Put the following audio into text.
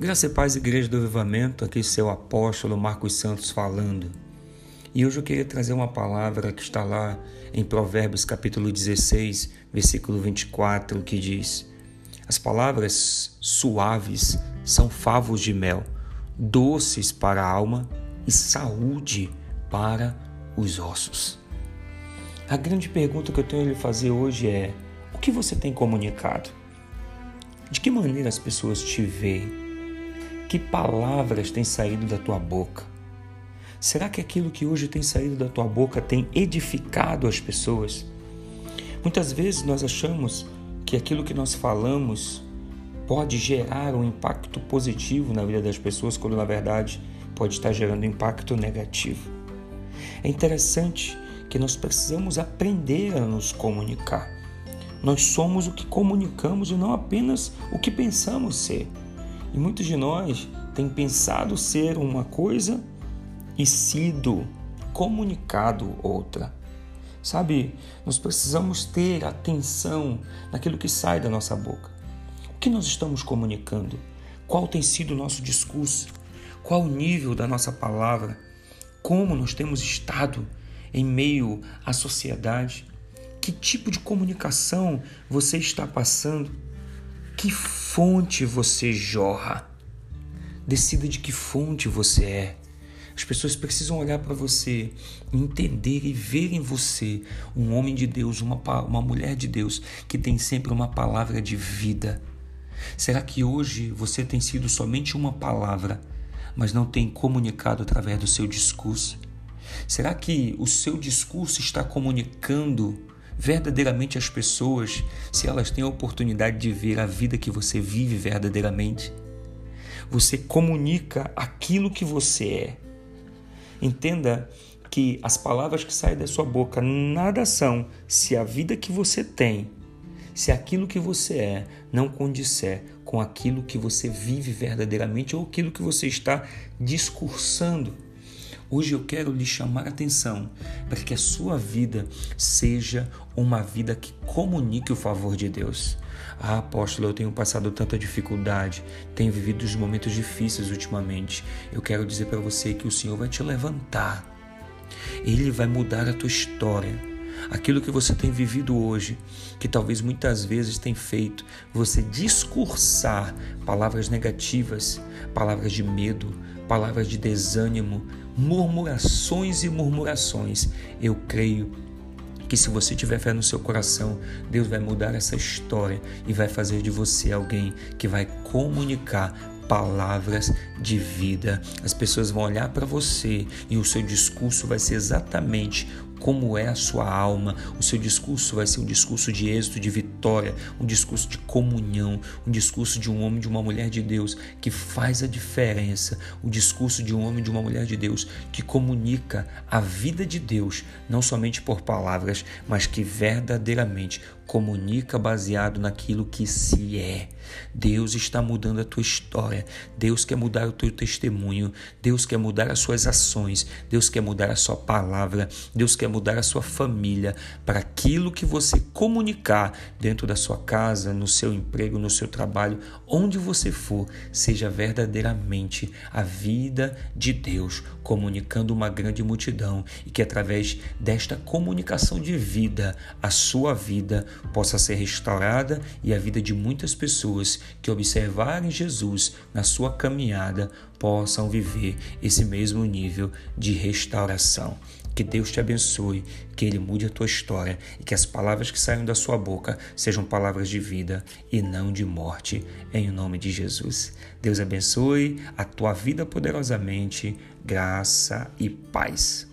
Graça e paz, Igreja do Avivamento, aqui seu apóstolo Marcos Santos falando. E hoje eu queria trazer uma palavra que está lá em Provérbios capítulo 16, versículo 24, que diz: As palavras suaves são favos de mel, doces para a alma e saúde para os ossos. A grande pergunta que eu tenho a lhe fazer hoje é: o que você tem comunicado? De que maneira as pessoas te veem? Que palavras têm saído da tua boca? Será que aquilo que hoje tem saído da tua boca tem edificado as pessoas? Muitas vezes nós achamos que aquilo que nós falamos pode gerar um impacto positivo na vida das pessoas, quando na verdade pode estar gerando impacto negativo. É interessante que nós precisamos aprender a nos comunicar. Nós somos o que comunicamos e não apenas o que pensamos ser. E muitos de nós têm pensado ser uma coisa e sido comunicado outra. Sabe, nós precisamos ter atenção naquilo que sai da nossa boca. O que nós estamos comunicando? Qual tem sido o nosso discurso? Qual o nível da nossa palavra? Como nós temos estado em meio à sociedade? Que tipo de comunicação você está passando? Que fonte você jorra. Decida de que fonte você é. As pessoas precisam olhar para você, entender e ver em você um homem de Deus, uma, uma mulher de Deus que tem sempre uma palavra de vida. Será que hoje você tem sido somente uma palavra, mas não tem comunicado através do seu discurso? Será que o seu discurso está comunicando verdadeiramente as pessoas se elas têm a oportunidade de ver a vida que você vive verdadeiramente. Você comunica aquilo que você é. Entenda que as palavras que saem da sua boca nada são se a vida que você tem, se aquilo que você é não condisser com aquilo que você vive verdadeiramente ou aquilo que você está discursando. Hoje eu quero lhe chamar a atenção para que a sua vida seja uma vida que comunique o favor de Deus. Ah, apóstolo, eu tenho passado tanta dificuldade, tenho vivido os momentos difíceis ultimamente. Eu quero dizer para você que o Senhor vai te levantar. Ele vai mudar a tua história. Aquilo que você tem vivido hoje, que talvez muitas vezes tem feito você discursar palavras negativas, palavras de medo, palavras de desânimo, murmurações e murmurações. Eu creio que se você tiver fé no seu coração, Deus vai mudar essa história e vai fazer de você alguém que vai comunicar palavras de vida. As pessoas vão olhar para você e o seu discurso vai ser exatamente como é a sua alma. O seu discurso vai ser um discurso de êxito, de vitória, um discurso de comunhão, um discurso de um homem, de uma mulher de Deus que faz a diferença, o discurso de um homem, de uma mulher de Deus que comunica a vida de Deus, não somente por palavras, mas que verdadeiramente comunica baseado naquilo que se é. Deus está mudando a tua história. Deus quer mudar o teu testemunho. Deus quer mudar as suas ações. Deus quer mudar a sua palavra. Deus quer mudar a sua família para aquilo que você comunicar dentro da sua casa, no seu emprego, no seu trabalho, onde você for, seja verdadeiramente a vida de Deus comunicando uma grande multidão e que através desta comunicação de vida a sua vida possa ser restaurada e a vida de muitas pessoas que observarem Jesus na sua caminhada possam viver esse mesmo nível de restauração. Que Deus te abençoe, que Ele mude a tua história e que as palavras que saiam da sua boca sejam palavras de vida e não de morte, em nome de Jesus. Deus abençoe a tua vida poderosamente, graça e paz.